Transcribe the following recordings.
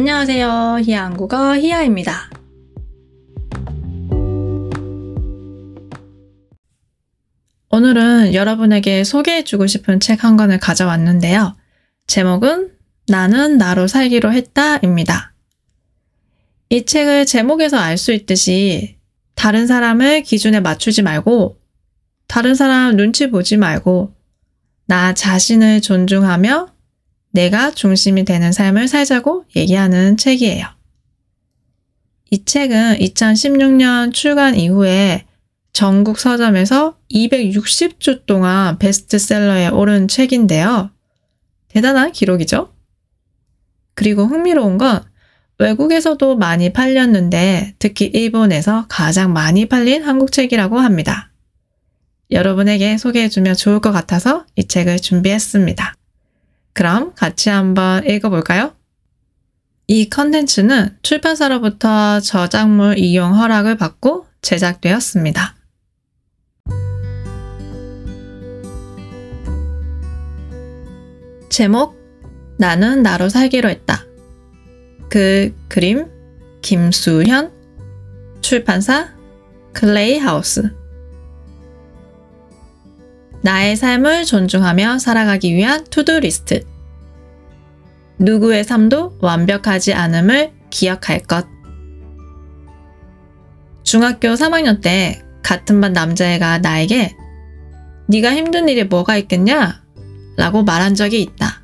안녕하세요. 히야 한국어 히야입니다. 오늘은 여러분에게 소개해주고 싶은 책 한 권을 가져왔는데요. 제목은 나는 나로 살기로 했다입니다. 이 책을 제목에서 알 수 있듯이 다른 사람을 기준에 맞추지 말고 다른 사람 눈치 보지 말고 나 자신을 존중하며 내가 중심이 되는 삶을 살자고 얘기하는 책이에요. 이 책은 2016년 출간 이후에 전국 서점에서 260주 동안 베스트셀러에 오른 책인데요. 대단한 기록이죠? 그리고 흥미로운 건 외국에서도 많이 팔렸는데 특히 일본에서 가장 많이 팔린 한국 책이라고 합니다. 여러분에게 소개해주면 좋을 것 같아서 이 책을 준비했습니다. 그럼 같이 한번 읽어볼까요? 이 컨텐츠는 출판사로부터 저작물 이용 허락을 받고 제작되었습니다. 제목 나는 나로 살기로 했다. 그 그림 김수현 출판사 클레이 하우스 나의 삶을 존중하며 살아가기 위한 투두 리스트 누구의 삶도 완벽하지 않음을 기억할 것 중학교 3학년 때 같은 반 남자애가 나에게 네가 힘든 일이 뭐가 있겠냐? 라고 말한 적이 있다.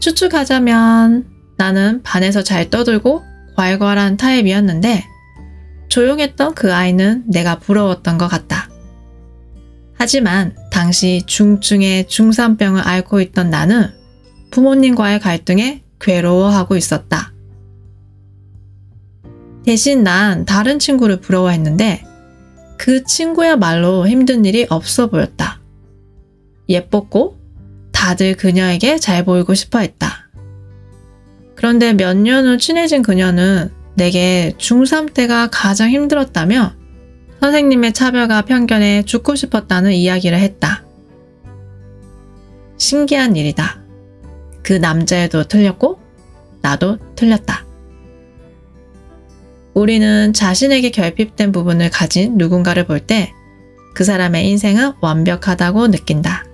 추측하자면 나는 반에서 잘 떠들고 괄괄한 타입이었는데 조용했던 그 아이는 내가 부러웠던 것 같다. 하지만 당시 중증의 중산병을 앓고 있던 나는 부모님과의 갈등에 괴로워하고 있었다. 대신 난 다른 친구를 부러워했는데 그 친구야말로 힘든 일이 없어 보였다. 예뻤고 다들 그녀에게 잘 보이고 싶어 했다. 그런데 몇 년 후 친해진 그녀는 내게 중3 때가 가장 힘들었다며 선생님의 차별과 편견에 죽고 싶었다는 이야기를 했다. 신기한 일이다. 그 남자애도 틀렸고 나도 틀렸다. 우리는 자신에게 결핍된 부분을 가진 누군가를 볼 때 그 사람의 인생은 완벽하다고 느낀다.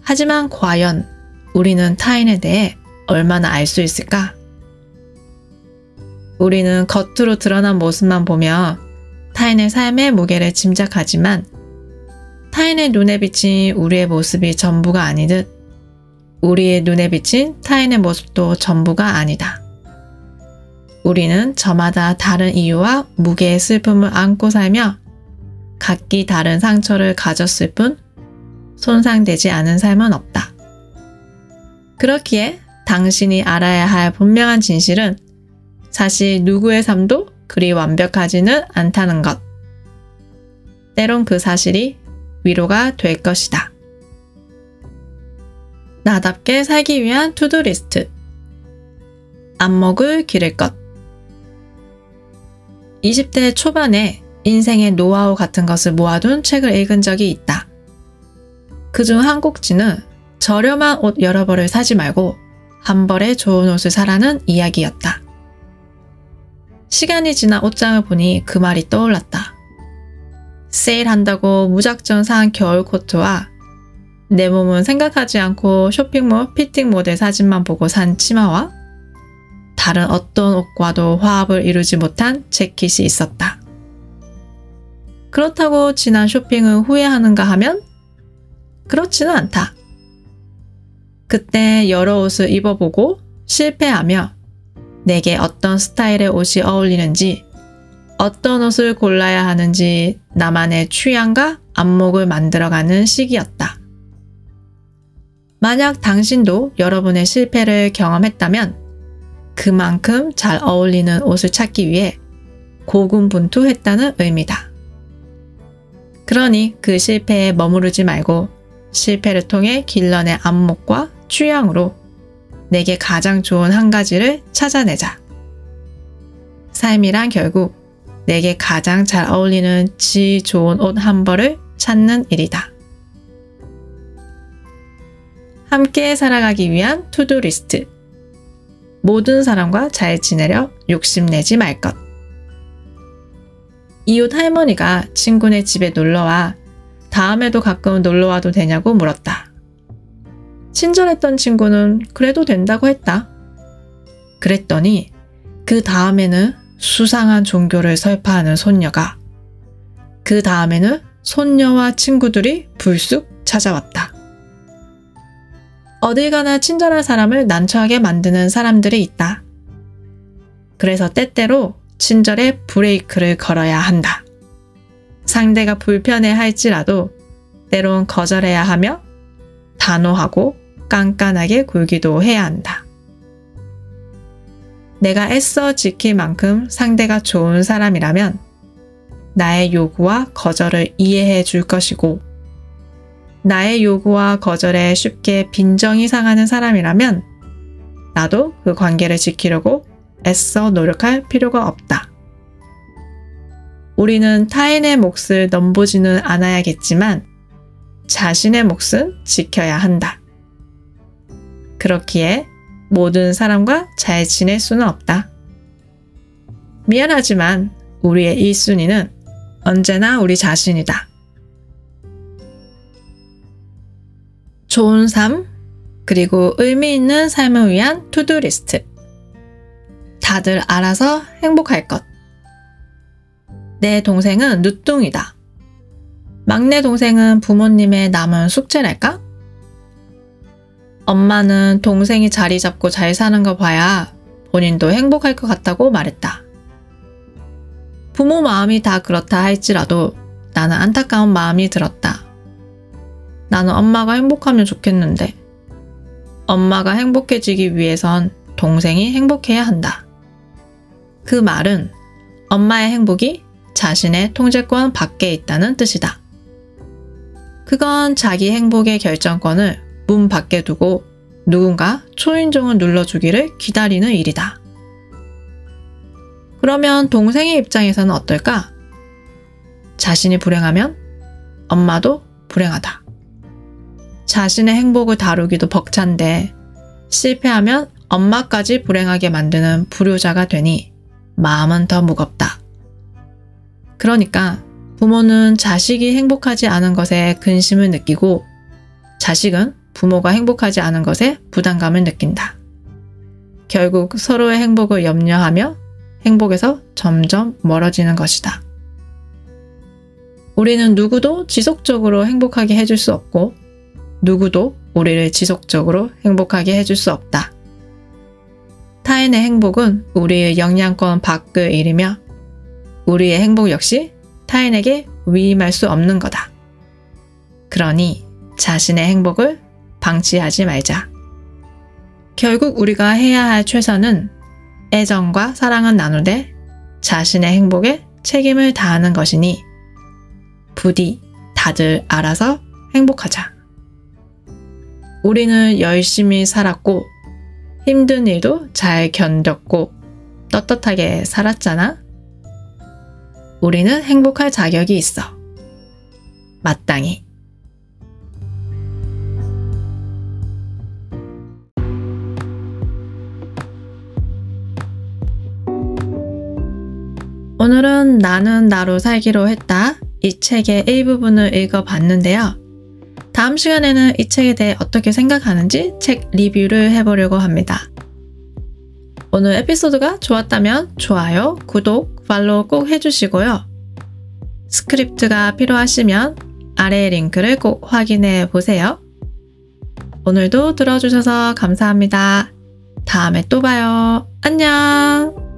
하지만 과연 우리는 타인에 대해 얼마나 알 수 있을까? 우리는 겉으로 드러난 모습만 보며 타인의 삶의 무게를 짐작하지만 타인의 눈에 비친 우리의 모습이 전부가 아니듯 우리의 눈에 비친 타인의 모습도 전부가 아니다. 우리는 저마다 다른 이유와 무게의 슬픔을 안고 살며 각기 다른 상처를 가졌을 뿐 손상되지 않은 삶은 없다. 그렇기에 당신이 알아야 할 분명한 진실은 사실 누구의 삶도 그리 완벽하지는 않다는 것. 때론 그 사실이 위로가 될 것이다. 나답게 살기 위한 to-do list. 안목을 기를 것. 20대 초반에 인생의 노하우 같은 것을 모아둔 책을 읽은 적이 있다. 그 중 한 꼭지는 저렴한 옷 여러 벌을 사지 말고 한 벌에 좋은 옷을 사라는 이야기였다. 시간이 지나 옷장을 보니 그 말이 떠올랐다. 세일한다고 무작정 산 겨울 코트와 내 몸은 생각하지 않고 쇼핑몰 피팅 모델 사진만 보고 산 치마와 다른 어떤 옷과도 화합을 이루지 못한 재킷이 있었다. 그렇다고 지난 쇼핑을 후회하는가 하면 그렇지는 않다. 그때 여러 옷을 입어보고 실패하며 내게 어떤 스타일의 옷이 어울리는지, 어떤 옷을 골라야 하는지 나만의 취향과 안목을 만들어가는 시기였다. 만약 당신도 여러분의 실패를 경험했다면 그만큼 잘 어울리는 옷을 찾기 위해 고군분투했다는 의미다. 그러니 그 실패에 머무르지 말고 실패를 통해 길러낸 안목과 취향으로 내게 가장 좋은 한 가지를 찾아내자. 삶이란 결국 내게 가장 잘 어울리는 지 좋은 옷 한 벌을 찾는 일이다. 함께 살아가기 위한 투두 리스트. 모든 사람과 잘 지내려 욕심내지 말 것. 이웃 할머니가 친구네 집에 놀러와 다음에도 가끔 놀러와도 되냐고 물었다. 친절했던 친구는 그래도 된다고 했다. 그랬더니 그 다음에는 수상한 종교를 설파하는 손녀가 그 다음에는 손녀와 친구들이 불쑥 찾아왔다. 어딜 가나 친절한 사람을 난처하게 만드는 사람들이 있다. 그래서 때때로 친절에 브레이크를 걸어야 한다. 상대가 불편해 할지라도 때론 거절해야 하며 단호하고 깐깐하게 굴기도 해야 한다. 내가 애써 지킬 만큼 상대가 좋은 사람이라면 나의 요구와 거절을 이해해 줄 것이고 나의 요구와 거절에 쉽게 빈정이 상하는 사람이라면 나도 그 관계를 지키려고 애써 노력할 필요가 없다. 우리는 타인의 몫을 넘보지는 않아야겠지만 자신의 몫은 지켜야 한다. 그렇기에 모든 사람과 잘 지낼 수는 없다. 미안하지만 우리의 1순위는 언제나 우리 자신이다. 좋은 삶, 그리고 의미 있는 삶을 위한 투두 리스트. 다들 알아서 행복할 것. 내 동생은 누뚱이다. 막내 동생은 부모님의 남은 숙제랄까? 엄마는 동생이 자리 잡고 잘 사는 거 봐야 본인도 행복할 것 같다고 말했다. 부모 마음이 다 그렇다 할지라도 나는 안타까운 마음이 들었다. 나는 엄마가 행복하면 좋겠는데 엄마가 행복해지기 위해선 동생이 행복해야 한다. 그 말은 엄마의 행복이 자신의 통제권 밖에 있다는 뜻이다. 그건 자기 행복의 결정권을 문 밖에 두고 누군가 초인종을 눌러주기를 기다리는 일이다. 그러면 동생의 입장에서는 어떨까? 자신이 불행하면 엄마도 불행하다. 자신의 행복을 다루기도 벅찬데 실패하면 엄마까지 불행하게 만드는 불효자가 되니 마음은 더 무겁다. 그러니까 부모는 자식이 행복하지 않은 것에 근심을 느끼고 자식은 부모가 행복하지 않은 것에 부담감을 느낀다. 결국 서로의 행복을 염려하며 행복에서 점점 멀어지는 것이다. 우리는 누구도 지속적으로 행복하게 해줄 수 없고 누구도 우리를 지속적으로 행복하게 해줄 수 없다. 타인의 행복은 우리의 영향권 밖의 일이며 우리의 행복 역시 타인에게 위임할 수 없는 거다. 그러니 자신의 행복을 방치하지 말자. 결국 우리가 해야 할 최선은 애정과 사랑은 나누되 자신의 행복에 책임을 다하는 것이니 부디 다들 알아서 행복하자. 우리는 열심히 살았고 힘든 일도 잘 견뎠고 떳떳하게 살았잖아. 우리는 행복할 자격이 있어. 마땅히. 오늘은 나는 나로 살기로 했다. 이 책의 일부분을 읽어봤는데요. 다음 시간에는 이 책에 대해 어떻게 생각하는지 책 리뷰를 해보려고 합니다. 오늘 에피소드가 좋았다면 좋아요, 구독, 팔로우 꼭 해주시고요. 스크립트가 필요하시면 아래 링크를 꼭 확인해 보세요. 오늘도 들어주셔서 감사합니다. 다음에 또 봐요. 안녕!